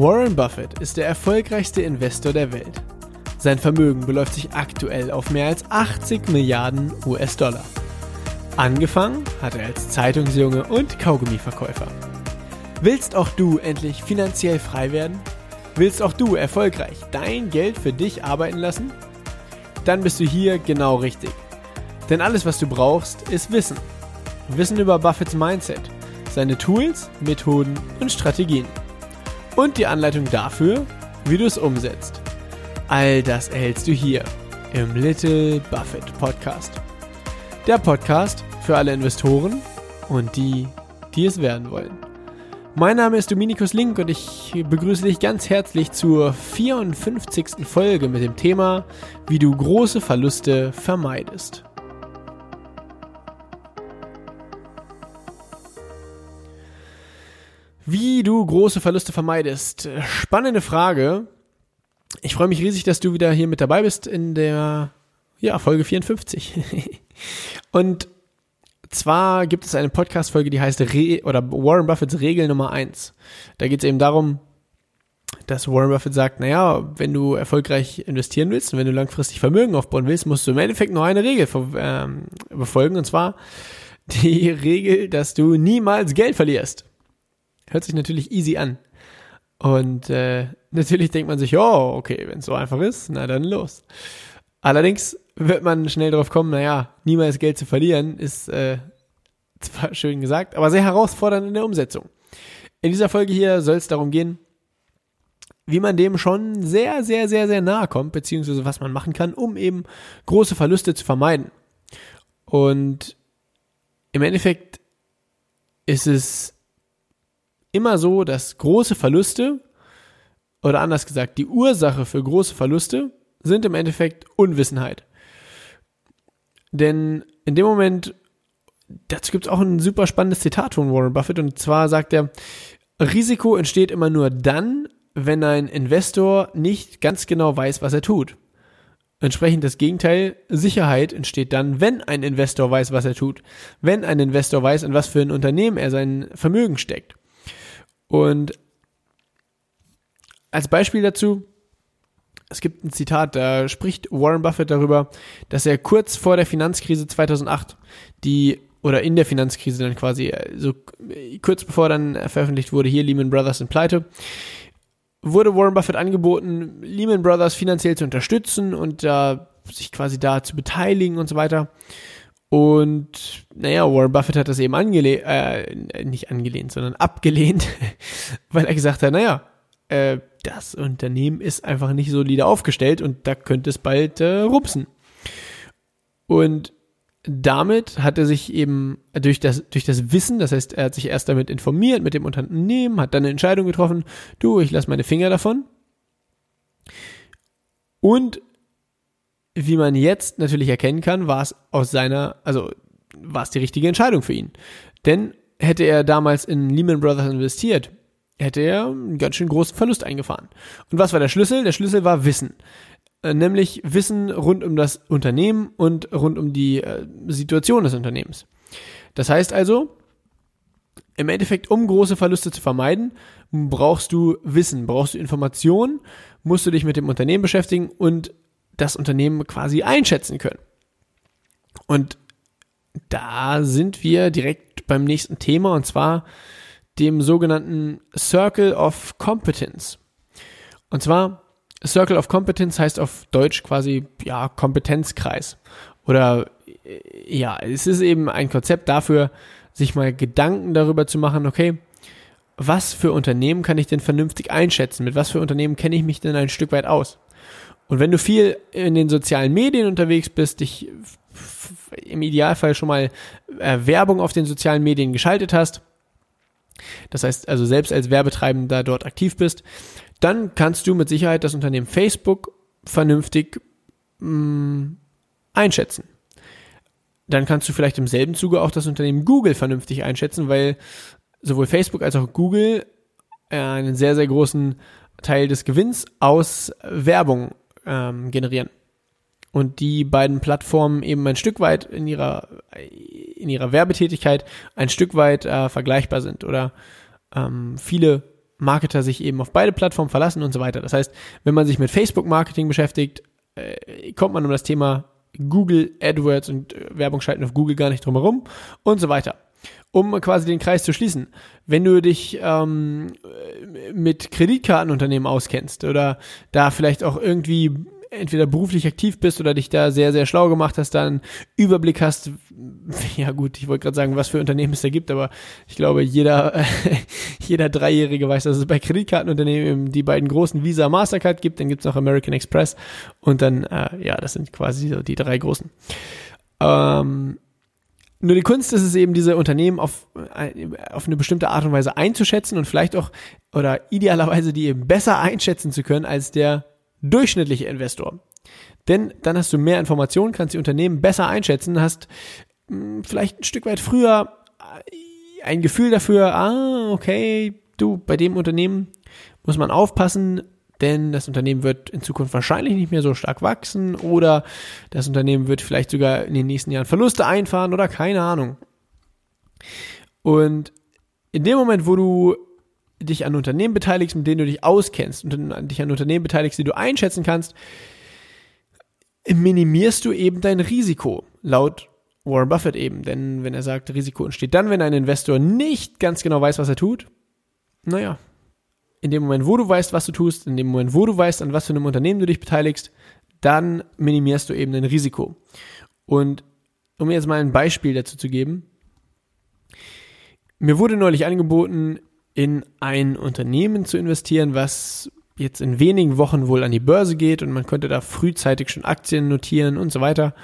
Warren Buffett ist der erfolgreichste Investor der Welt. Sein Vermögen beläuft sich aktuell auf mehr als 80 Milliarden US-Dollar. Angefangen hat er als Zeitungsjunge und Kaugummiverkäufer. Willst auch du endlich finanziell frei werden? Willst auch du erfolgreich dein Geld für dich arbeiten lassen? Dann bist du hier genau richtig. Denn alles, was du brauchst, ist Wissen. Wissen über Buffetts Mindset, seine Tools, Methoden und Strategien und die Anleitung dafür, wie du es umsetzt. All das erhältst du hier im Little Buffett Podcast. Der Podcast für alle Investoren und die, die es werden wollen. Mein Name ist Dominikus Link und ich begrüße dich ganz herzlich zur 54. Folge mit dem Thema, wie du große Verluste vermeidest. Wie du große Verluste vermeidest. Spannende Frage. Ich freue mich riesig, dass du wieder hier mit dabei bist in der ja, Folge 54. Und zwar gibt es eine Podcast-Folge, die heißt Re oder Warren Buffetts Regel Nummer 1. Da geht es eben darum, dass Warren Buffett sagt, naja, wenn du erfolgreich investieren willst und wenn du langfristig Vermögen aufbauen willst, musst du im Endeffekt nur eine Regel ähm, befolgen, und zwar die Regel, dass du niemals Geld verlierst. Hört sich natürlich easy an. Und äh, natürlich denkt man sich, oh, okay, wenn es so einfach ist, na dann los. Allerdings wird man schnell drauf kommen, naja, niemals Geld zu verlieren, ist äh, zwar schön gesagt, aber sehr herausfordernd in der Umsetzung. In dieser Folge hier soll es darum gehen, wie man dem schon sehr, sehr, sehr, sehr nahe kommt, beziehungsweise was man machen kann, um eben große Verluste zu vermeiden. Und im Endeffekt ist es immer so, dass große Verluste, oder anders gesagt, die Ursache für große Verluste sind im Endeffekt Unwissenheit. Denn in dem Moment, dazu gibt es auch ein super spannendes Zitat von Warren Buffett, und zwar sagt er, Risiko entsteht immer nur dann, wenn ein Investor nicht ganz genau weiß, was er tut. Entsprechend das Gegenteil, Sicherheit entsteht dann, wenn ein Investor weiß, was er tut. Wenn ein Investor weiß, in was für ein Unternehmen er sein Vermögen steckt. Und als Beispiel dazu, es gibt ein Zitat, da spricht Warren Buffett darüber, dass er kurz vor der Finanzkrise 2008, die oder in der Finanzkrise dann quasi, so kurz bevor dann veröffentlicht wurde, hier Lehman Brothers in Pleite, wurde Warren Buffett angeboten, Lehman Brothers finanziell zu unterstützen und da sich quasi da zu beteiligen und so weiter. Und naja, Warren Buffett hat das eben angelehnt, äh, nicht angelehnt, sondern abgelehnt, weil er gesagt hat, naja, äh, das Unternehmen ist einfach nicht solide aufgestellt und da könnte es bald äh, rupsen. Und damit hat er sich eben durch das, durch das Wissen, das heißt, er hat sich erst damit informiert mit dem Unternehmen, hat dann eine Entscheidung getroffen, du, ich lasse meine Finger davon. Und wie man jetzt natürlich erkennen kann, war es aus seiner, also war es die richtige Entscheidung für ihn. Denn hätte er damals in Lehman Brothers investiert, hätte er einen ganz schön großen Verlust eingefahren. Und was war der Schlüssel? Der Schlüssel war Wissen. Äh, nämlich Wissen rund um das Unternehmen und rund um die äh, Situation des Unternehmens. Das heißt also, im Endeffekt, um große Verluste zu vermeiden, brauchst du Wissen, brauchst du Informationen, musst du dich mit dem Unternehmen beschäftigen und das Unternehmen quasi einschätzen können. Und da sind wir direkt beim nächsten Thema und zwar dem sogenannten Circle of Competence. Und zwar Circle of Competence heißt auf Deutsch quasi ja Kompetenzkreis oder ja, es ist eben ein Konzept dafür, sich mal Gedanken darüber zu machen, okay, was für Unternehmen kann ich denn vernünftig einschätzen? Mit was für Unternehmen kenne ich mich denn ein Stück weit aus? Und wenn du viel in den sozialen Medien unterwegs bist, dich im Idealfall schon mal äh, Werbung auf den sozialen Medien geschaltet hast, das heißt also selbst als Werbetreibender dort aktiv bist, dann kannst du mit Sicherheit das Unternehmen Facebook vernünftig mh, mm, einschätzen. Dann kannst du vielleicht im selben Zuge auch das Unternehmen Google vernünftig einschätzen, weil sowohl Facebook als auch Google äh, einen sehr, sehr großen Teil des Gewinns aus Werbung ähm, generieren. Und die beiden Plattformen eben ein Stück weit in ihrer, in ihrer Werbetätigkeit ein Stück weit äh, vergleichbar sind oder ähm, viele Marketer sich eben auf beide Plattformen verlassen und so weiter. Das heißt, wenn man sich mit Facebook-Marketing beschäftigt, äh, kommt man um das Thema Google AdWords und äh, Werbung schalten auf Google gar nicht drum herum und so weiter. Um quasi den Kreis zu schließen, wenn du dich ähm, mit Kreditkartenunternehmen auskennst oder da vielleicht auch irgendwie entweder beruflich aktiv bist oder dich da sehr, sehr schlau gemacht hast, dann Überblick hast, ja gut, ich wollte gerade sagen, was für Unternehmen es da gibt, aber ich glaube, jeder, jeder Dreijährige weiß, dass es bei Kreditkartenunternehmen die beiden großen Visa, Mastercard gibt, dann gibt es noch American Express und dann, äh, ja, das sind quasi so die drei großen. Ähm, nur die Kunst ist es eben, diese Unternehmen auf, auf eine bestimmte Art und Weise einzuschätzen und vielleicht auch oder idealerweise die eben besser einschätzen zu können als der durchschnittliche Investor. Denn dann hast du mehr Informationen, kannst die Unternehmen besser einschätzen, hast hm, vielleicht ein Stück weit früher äh, ein Gefühl dafür, ah, okay, du, bei dem Unternehmen muss man aufpassen, denn das Unternehmen wird in Zukunft wahrscheinlich nicht mehr so stark wachsen oder das Unternehmen wird vielleicht sogar in den nächsten Jahren Verluste einfahren oder keine Ahnung. Und in dem Moment, wo du dich an Unternehmen beteiligst, mit denen du dich auskennst und dich an Unternehmen beteiligst, die du einschätzen kannst, minimierst du eben dein Risiko, laut Warren Buffett eben. Denn wenn er sagt, Risiko entsteht dann, wenn ein Investor nicht ganz genau weiß, was er tut, naja, in dem Moment, wo du weißt, was du tust, in dem Moment, wo du weißt, an was für einem Unternehmen du dich beteiligst, dann minimierst du eben dein Risiko. Und um jetzt mal ein Beispiel dazu zu geben, mir wurde neulich angeboten, in ein Unternehmen zu investieren, was jetzt in wenigen Wochen wohl an die Börse geht und man könnte da frühzeitig schon Aktien notieren und so weiter.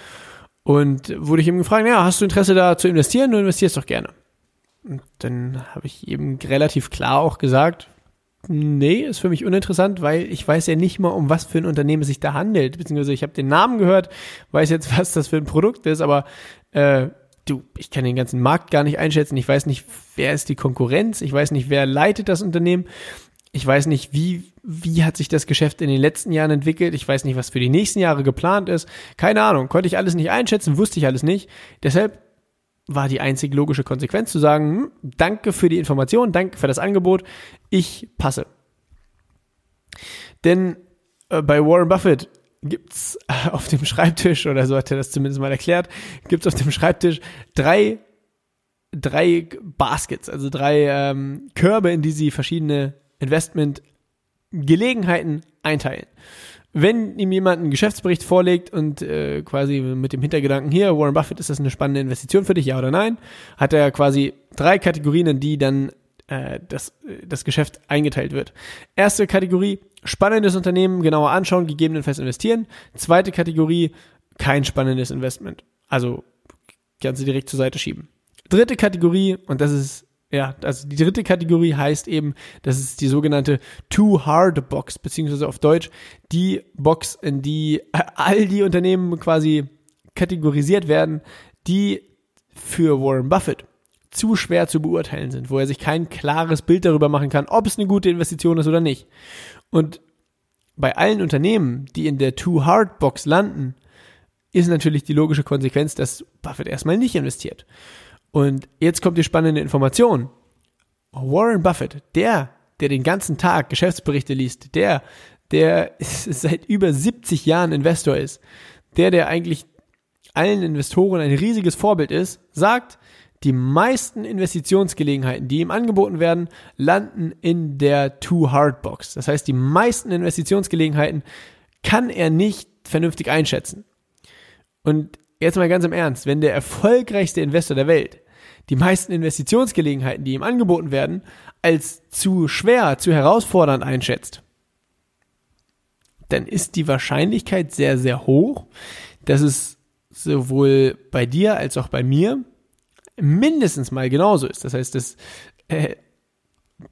Und wurde ich eben gefragt, ja, hast du Interesse da zu investieren? Du investierst doch gerne. Und dann habe ich eben relativ klar auch gesagt, nee, ist für mich uninteressant, weil ich weiß ja nicht mal, um was für ein Unternehmen es sich da handelt. Beziehungsweise ich habe den Namen gehört, weiß jetzt, was das für ein Produkt ist, aber äh, du, ich kann den ganzen Markt gar nicht einschätzen. Ich weiß nicht, wer ist die Konkurrenz. Ich weiß nicht, wer leitet das Unternehmen. Ich weiß nicht, wie, wie hat sich das Geschäft in den letzten Jahren entwickelt. Ich weiß nicht, was für die nächsten Jahre geplant ist. Keine Ahnung. Konnte ich alles nicht einschätzen, wusste ich alles nicht. Deshalb war die einzig logische Konsequenz zu sagen, hm, danke für die Information, danke für das Angebot, ich passe. Denn äh, bei Warren Buffett gibt's auf dem Schreibtisch, oder so hat er das zumindest mal erklärt, gibt's auf dem Schreibtisch drei, drei Baskets, also drei ähm, Körbe, in die sie verschiedene Investmentgelegenheiten einteilen. Wenn ihm jemand einen Geschäftsbericht vorlegt und äh, quasi mit dem Hintergedanken hier, Warren Buffett, ist das eine spannende Investition für dich, ja oder nein, hat er quasi drei Kategorien, in die dann äh, das, das Geschäft eingeteilt wird. Erste Kategorie, spannendes Unternehmen genauer anschauen, gegebenenfalls investieren. Zweite Kategorie, kein spannendes Investment. Also Ganze direkt zur Seite schieben. Dritte Kategorie, und das ist, ja, also die dritte Kategorie heißt eben, das ist die sogenannte Too Hard Box, beziehungsweise auf Deutsch die Box, in die all die Unternehmen quasi kategorisiert werden, die für Warren Buffett zu schwer zu beurteilen sind, wo er sich kein klares Bild darüber machen kann, ob es eine gute Investition ist oder nicht. Und bei allen Unternehmen, die in der Too Hard Box landen, ist natürlich die logische Konsequenz, dass Buffett erstmal nicht investiert. Und jetzt kommt die spannende Information. Warren Buffett, der, der den ganzen Tag Geschäftsberichte liest, der, der seit über 70 Jahren Investor ist, der, der eigentlich allen Investoren ein riesiges Vorbild ist, sagt, die meisten Investitionsgelegenheiten, die ihm angeboten werden, landen in der Too Hard Box. Das heißt, die meisten Investitionsgelegenheiten kann er nicht vernünftig einschätzen. Und jetzt mal ganz im Ernst, wenn der erfolgreichste Investor der Welt die meisten Investitionsgelegenheiten, die ihm angeboten werden, als zu schwer, zu herausfordernd einschätzt, dann ist die Wahrscheinlichkeit sehr, sehr hoch, dass es sowohl bei dir als auch bei mir mindestens mal genauso ist. Das heißt, dass äh,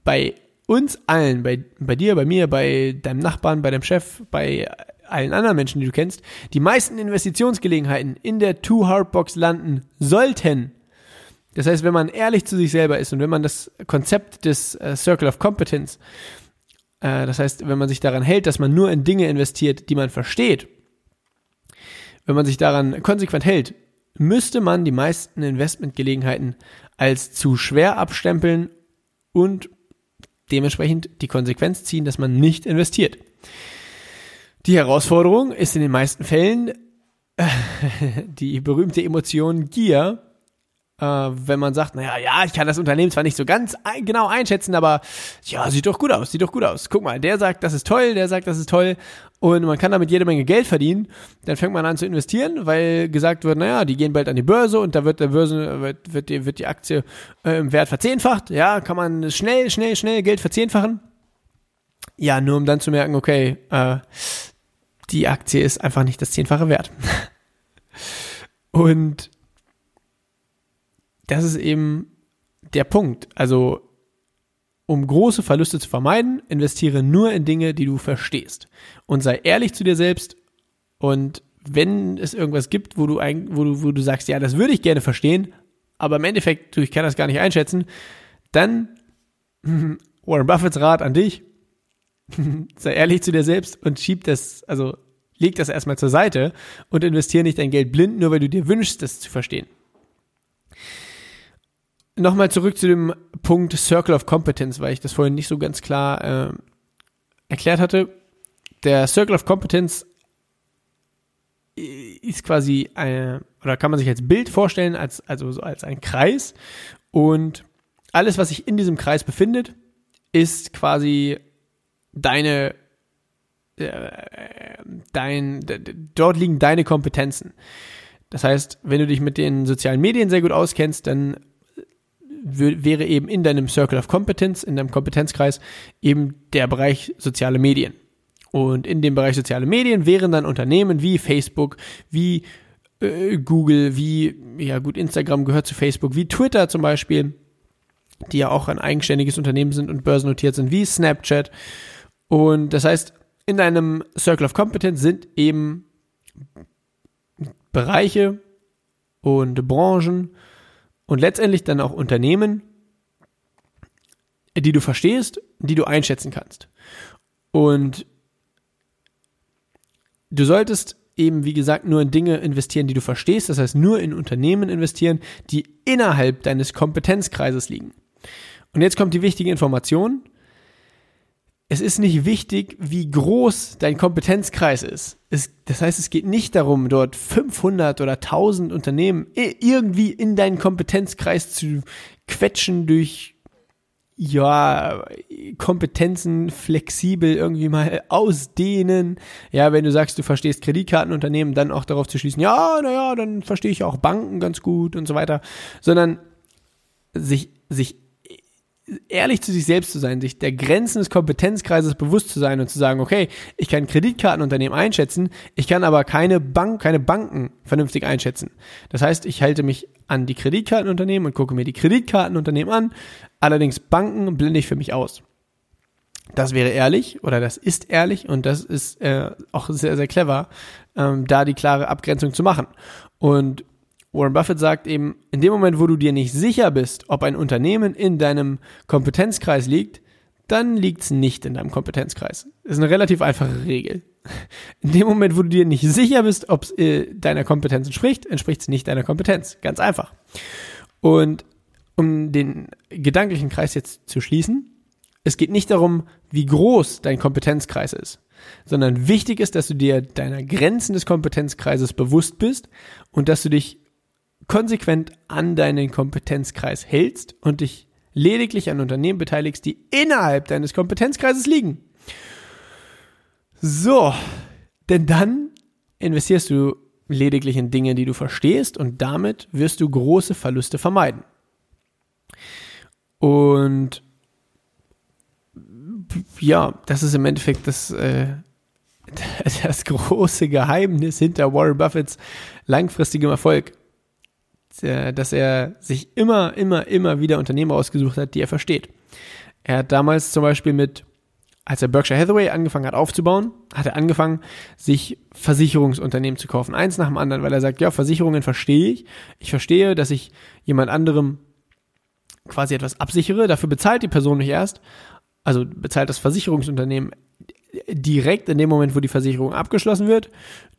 bei uns allen, bei, bei dir, bei mir, bei deinem Nachbarn, bei deinem Chef, bei allen anderen Menschen, die du kennst, die meisten Investitionsgelegenheiten in der Too Hard Box landen sollten. Das heißt, wenn man ehrlich zu sich selber ist und wenn man das Konzept des äh, Circle of Competence, äh, das heißt, wenn man sich daran hält, dass man nur in Dinge investiert, die man versteht, wenn man sich daran konsequent hält, müsste man die meisten Investmentgelegenheiten als zu schwer abstempeln und dementsprechend die Konsequenz ziehen, dass man nicht investiert. Die Herausforderung ist in den meisten Fällen äh, die berühmte Emotion Gier, äh, wenn man sagt, naja, ja, ich kann das Unternehmen zwar nicht so ganz ein, genau einschätzen, aber ja, sieht doch gut aus, sieht doch gut aus. Guck mal, der sagt, das ist toll, der sagt, das ist toll und man kann damit jede Menge Geld verdienen. Dann fängt man an zu investieren, weil gesagt wird, naja, die gehen bald an die Börse und da wird der Börse, wird, wird, die, wird die Aktie äh, im Wert verzehnfacht. Ja, kann man schnell, schnell, schnell Geld verzehnfachen. Ja, nur um dann zu merken, okay, äh, die Aktie ist einfach nicht das zehnfache wert. Und das ist eben der Punkt. Also, um große Verluste zu vermeiden, investiere nur in Dinge, die du verstehst. Und sei ehrlich zu dir selbst. Und wenn es irgendwas gibt, wo du, ein, wo du, wo du sagst, ja, das würde ich gerne verstehen, aber im Endeffekt, ich kann das gar nicht einschätzen, dann Warren Buffetts Rat an dich, sei ehrlich zu dir selbst und schieb das, also leg das erstmal zur Seite und investiere nicht dein Geld blind, nur weil du dir wünschst, das zu verstehen. Nochmal zurück zu dem Punkt Circle of Competence, weil ich das vorhin nicht so ganz klar äh, erklärt hatte. Der Circle of Competence ist quasi eine, oder kann man sich als Bild vorstellen, als, also als ein Kreis. Und alles, was sich in diesem Kreis befindet, ist quasi deine äh, dein, dort liegen deine Kompetenzen. Das heißt, wenn du dich mit den sozialen Medien sehr gut auskennst, dann wäre eben in deinem Circle of Competence, in deinem Kompetenzkreis eben der Bereich soziale Medien. Und in dem Bereich soziale Medien wären dann Unternehmen wie Facebook, wie äh, Google, wie, ja gut, Instagram gehört zu Facebook, wie Twitter zum Beispiel, die ja auch ein eigenständiges Unternehmen sind und börsennotiert sind, wie Snapchat. Und das heißt, in deinem Circle of Competence sind eben Bereiche und Branchen und letztendlich dann auch Unternehmen, die du verstehst, die du einschätzen kannst. Und du solltest eben, wie gesagt, nur in Dinge investieren, die du verstehst, das heißt nur in Unternehmen investieren, die innerhalb deines Kompetenzkreises liegen. Und jetzt kommt die wichtige Information es ist nicht wichtig, wie groß dein Kompetenzkreis ist. Es, das heißt, es geht nicht darum, dort 500 oder 1000 Unternehmen irgendwie in deinen Kompetenzkreis zu quetschen durch ja, Kompetenzen flexibel irgendwie mal ausdehnen. Ja, wenn du sagst, du verstehst Kreditkartenunternehmen, dann auch darauf zu schließen, ja, naja, dann verstehe ich auch Banken ganz gut und so weiter, sondern sich, sich ehrlich zu sich selbst zu sein, sich der Grenzen des Kompetenzkreises bewusst zu sein und zu sagen, okay, ich kann Kreditkartenunternehmen einschätzen, ich kann aber keine Bank, keine Banken vernünftig einschätzen. Das heißt, ich halte mich an die Kreditkartenunternehmen und gucke mir die Kreditkartenunternehmen an, allerdings Banken blende ich für mich aus. Das wäre ehrlich oder das ist ehrlich und das ist äh, auch sehr, sehr clever, ähm, da die klare Abgrenzung zu machen. Und Warren Buffett sagt eben, in dem Moment, wo du dir nicht sicher bist, ob ein Unternehmen in deinem Kompetenzkreis liegt, dann liegt es nicht in deinem Kompetenzkreis. Das ist eine relativ einfache Regel. In dem Moment, wo du dir nicht sicher bist, ob es äh, deiner Kompetenz entspricht, entspricht es nicht deiner Kompetenz. Ganz einfach. Und um den gedanklichen Kreis jetzt zu schließen, es geht nicht darum, wie groß dein Kompetenzkreis ist, sondern wichtig ist, dass du dir deiner Grenzen des Kompetenzkreises bewusst bist und dass du dich konsequent an deinen Kompetenzkreis hältst und dich lediglich an Unternehmen beteiligst, die innerhalb deines Kompetenzkreises liegen. So, denn dann investierst du lediglich in Dinge, die du verstehst und damit wirst du große Verluste vermeiden. Und ja, das ist im Endeffekt das, äh, das große Geheimnis hinter Warren Buffetts langfristigem Erfolg. Äh, dass er sich immer, immer, immer wieder Unternehmer ausgesucht hat, die er versteht. Er hat damals zum Beispiel mit, als er Berkshire Hathaway angefangen hat aufzubauen, hat er angefangen, sich Versicherungsunternehmen zu kaufen. Eins nach dem anderen, weil er sagt, ja, Versicherungen verstehe ich. Ich verstehe, dass ich jemand anderem quasi etwas absichere. Dafür bezahlt die Person nicht erst. Also bezahlt das Versicherungsunternehmen direkt in dem Moment, wo die Versicherung abgeschlossen wird.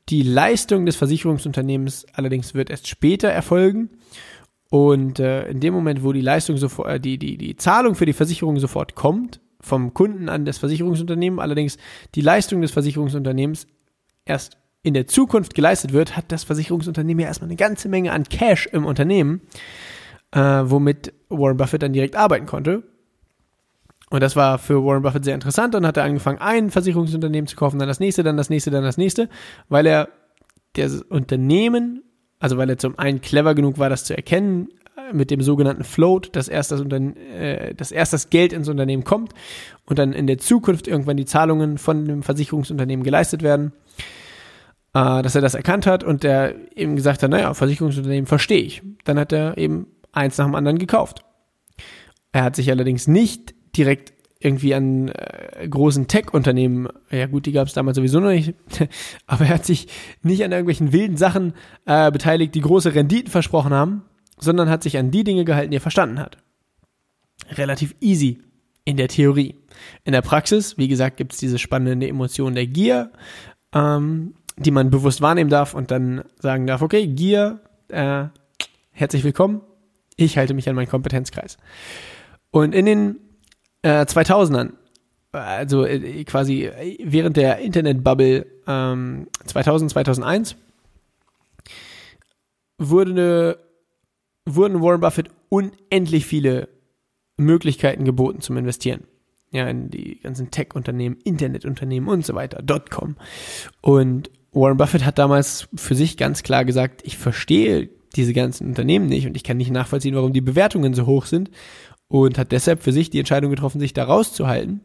Die Leistung des Versicherungsunternehmens allerdings wird erst später erfolgen. Und äh, in dem Moment, wo die Leistung sofort, äh, die, die, die Zahlung für die Versicherung sofort kommt, vom Kunden an das Versicherungsunternehmen, allerdings die Leistung des Versicherungsunternehmens erst in der Zukunft geleistet wird, hat das Versicherungsunternehmen ja erstmal eine ganze Menge an Cash im Unternehmen, äh, womit Warren Buffett dann direkt arbeiten konnte. Und das war für Warren Buffett sehr interessant. Dann hat er angefangen, ein Versicherungsunternehmen zu kaufen, dann das nächste, dann das nächste, dann das nächste, weil er das Unternehmen, also weil er zum einen clever genug war, das zu erkennen, äh, mit dem sogenannten Float, dass erst das, Unterne äh, dass erst das Geld ins Unternehmen kommt und dann in der Zukunft irgendwann die Zahlungen von dem Versicherungsunternehmen geleistet werden, äh, dass er das erkannt hat und der eben gesagt hat, naja, Versicherungsunternehmen verstehe ich. Dann hat er eben eins nach dem anderen gekauft. Er hat sich allerdings nicht direkt irgendwie an äh, großen Tech-Unternehmen, ja gut, die gab es damals sowieso noch nicht, aber er hat sich nicht an irgendwelchen wilden Sachen äh, beteiligt, die große Renditen versprochen haben, sondern hat sich an die Dinge gehalten, die er verstanden hat. Relativ easy in der Theorie. In der Praxis, wie gesagt, gibt es diese spannende Emotion der Gier, ähm, die man bewusst wahrnehmen darf und dann sagen darf, okay, Gier, äh, herzlich willkommen, ich halte mich an meinen Kompetenzkreis. Und in den äh, 2000ern, also äh, quasi während der Internetbubble ähm, 2000, 2001, wurde eine, wurden Warren Buffett unendlich viele Möglichkeiten geboten zum Investieren. Ja, in die ganzen Tech-Unternehmen, Internetunternehmen und so weiter, .com. Und Warren Buffett hat damals für sich ganz klar gesagt, ich verstehe diese ganzen Unternehmen nicht und ich kann nicht nachvollziehen, warum die Bewertungen so hoch sind und hat deshalb für sich die Entscheidung getroffen, sich da rauszuhalten.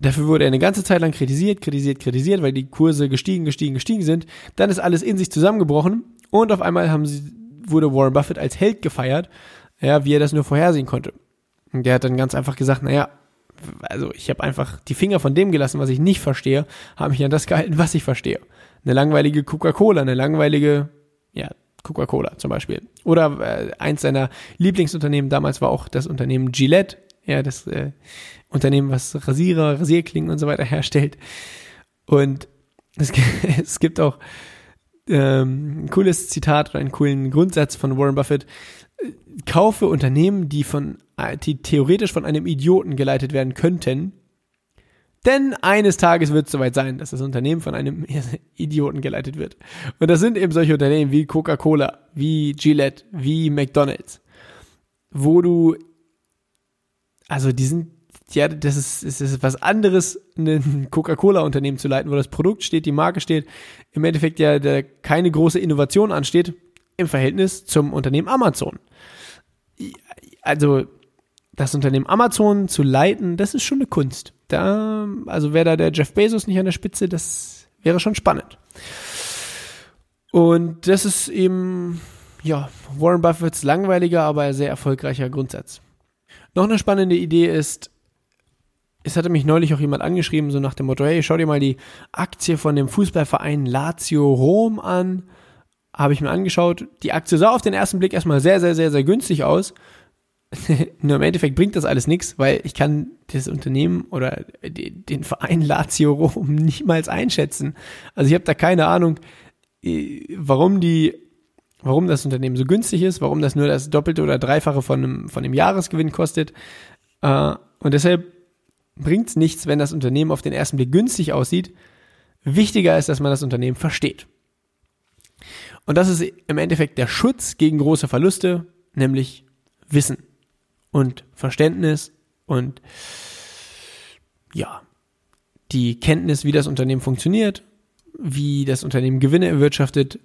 Dafür wurde er eine ganze Zeit lang kritisiert, kritisiert, kritisiert, weil die Kurse gestiegen, gestiegen, gestiegen sind. Dann ist alles in sich zusammengebrochen und auf einmal haben sie, wurde Warren Buffett als Held gefeiert, ja, wie er das nur vorhersehen konnte. Und der hat dann ganz einfach gesagt, naja, also ich habe einfach die Finger von dem gelassen, was ich nicht verstehe, habe mich an das gehalten, was ich verstehe. Eine langweilige Coca-Cola, eine langweilige, ja, Coca-Cola zum Beispiel. Oder äh, eins seiner Lieblingsunternehmen damals war auch das Unternehmen Gillette, ja, das äh, Unternehmen, was Rasierer, Rasierklingen und so weiter herstellt. Und es, es gibt auch ähm, ein cooles Zitat oder einen coolen Grundsatz von Warren Buffett. Kaufe Unternehmen, die von, die theoretisch von einem Idioten geleitet werden könnten, denn eines Tages wird es soweit sein, dass das Unternehmen von einem Idioten geleitet wird. Und das sind eben solche Unternehmen wie Coca-Cola, wie Gillette, wie McDonald's, wo du, also die sind, ja, das ist, das ist was anderes, ein Coca-Cola-Unternehmen zu leiten, wo das Produkt steht, die Marke steht, im Endeffekt ja da keine große Innovation ansteht im Verhältnis zum Unternehmen Amazon. Also das Unternehmen Amazon zu leiten, das ist schon eine Kunst. Da, also wäre da der Jeff Bezos nicht an der Spitze, das wäre schon spannend. Und das ist eben, ja, Warren Buffetts langweiliger, aber sehr erfolgreicher Grundsatz. Noch eine spannende Idee ist, es hatte mich neulich auch jemand angeschrieben, so nach dem Motto, hey, schau dir mal die Aktie von dem Fußballverein Lazio Rom an. Habe ich mir angeschaut. Die Aktie sah auf den ersten Blick erstmal sehr, sehr, sehr, sehr günstig aus. Nur im Endeffekt bringt das alles nichts, weil ich kann das Unternehmen oder den Verein Lazio Rom niemals einschätzen. Also ich habe da keine Ahnung, äh, warum die, warum das Unternehmen so günstig ist, warum das nur das Doppelte oder Dreifache von einem, von einem Jahresgewinn kostet. Äh, und deshalb bringt es nichts, wenn das Unternehmen auf den ersten Blick günstig aussieht. Wichtiger ist, dass man das Unternehmen versteht. Und das ist im Endeffekt der Schutz gegen große Verluste, nämlich Wissen und Verständnis und ja, die Kenntnis, wie das Unternehmen funktioniert, wie das Unternehmen Gewinne erwirtschaftet,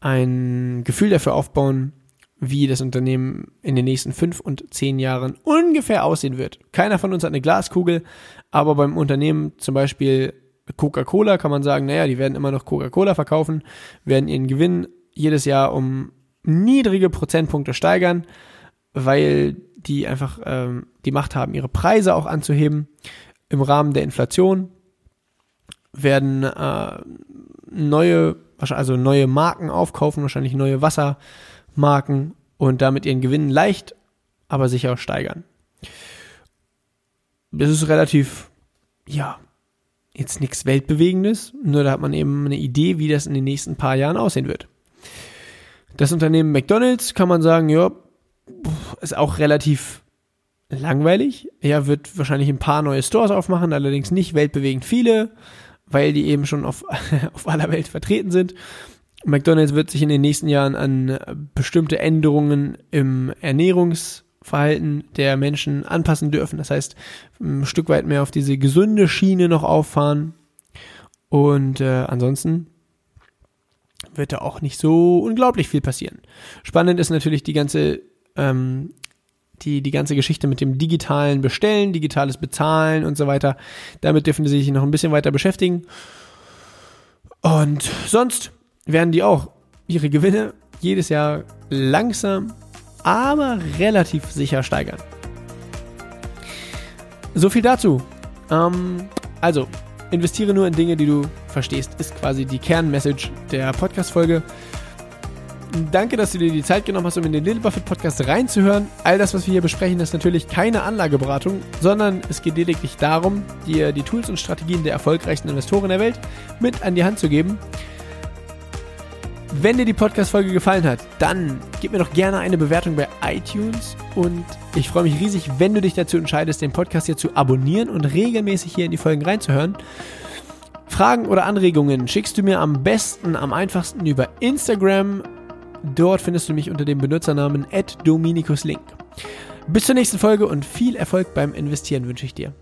ein Gefühl dafür aufbauen, wie das Unternehmen in den nächsten fünf und zehn Jahren ungefähr aussehen wird. Keiner von uns hat eine Glaskugel, aber beim Unternehmen zum Beispiel Coca-Cola kann man sagen, naja, die werden immer noch Coca-Cola verkaufen, werden ihren Gewinn jedes Jahr um niedrige Prozentpunkte steigern weil die einfach ähm, die Macht haben, ihre Preise auch anzuheben. Im Rahmen der Inflation werden äh, neue, also neue Marken aufkaufen, wahrscheinlich neue Wassermarken und damit ihren Gewinn leicht, aber sicher steigern. Das ist relativ, ja, jetzt nichts Weltbewegendes, nur da hat man eben eine Idee, wie das in den nächsten paar Jahren aussehen wird. Das Unternehmen McDonald's kann man sagen, ja, ist auch relativ langweilig. Er wird wahrscheinlich ein paar neue Stores aufmachen, allerdings nicht weltbewegend viele, weil die eben schon auf, auf aller Welt vertreten sind. McDonald's wird sich in den nächsten Jahren an bestimmte Änderungen im Ernährungsverhalten der Menschen anpassen dürfen. Das heißt, ein Stück weit mehr auf diese gesunde Schiene noch auffahren. Und äh, ansonsten wird da auch nicht so unglaublich viel passieren. Spannend ist natürlich die ganze ähm, die, die ganze Geschichte mit dem digitalen Bestellen, digitales Bezahlen und so weiter. Damit dürfen sie sich noch ein bisschen weiter beschäftigen. Und sonst werden die auch ihre Gewinne jedes Jahr langsam, aber relativ sicher steigern. So viel dazu. Ähm, also, investiere nur in Dinge, die du verstehst, ist quasi die Kernmessage der Podcast-Folge. Danke, dass du dir die Zeit genommen hast, um in den Little Buffett Podcast reinzuhören. All das, was wir hier besprechen, ist natürlich keine Anlageberatung, sondern es geht lediglich darum, dir die Tools und Strategien der erfolgreichsten Investoren der Welt mit an die Hand zu geben. Wenn dir die Podcast-Folge gefallen hat, dann gib mir doch gerne eine Bewertung bei iTunes und ich freue mich riesig, wenn du dich dazu entscheidest, den Podcast hier zu abonnieren und regelmäßig hier in die Folgen reinzuhören. Fragen oder Anregungen schickst du mir am besten, am einfachsten über Instagram Dort findest du mich unter dem Benutzernamen @dominikuslink. Bis zur nächsten Folge und viel Erfolg beim Investieren wünsche ich dir.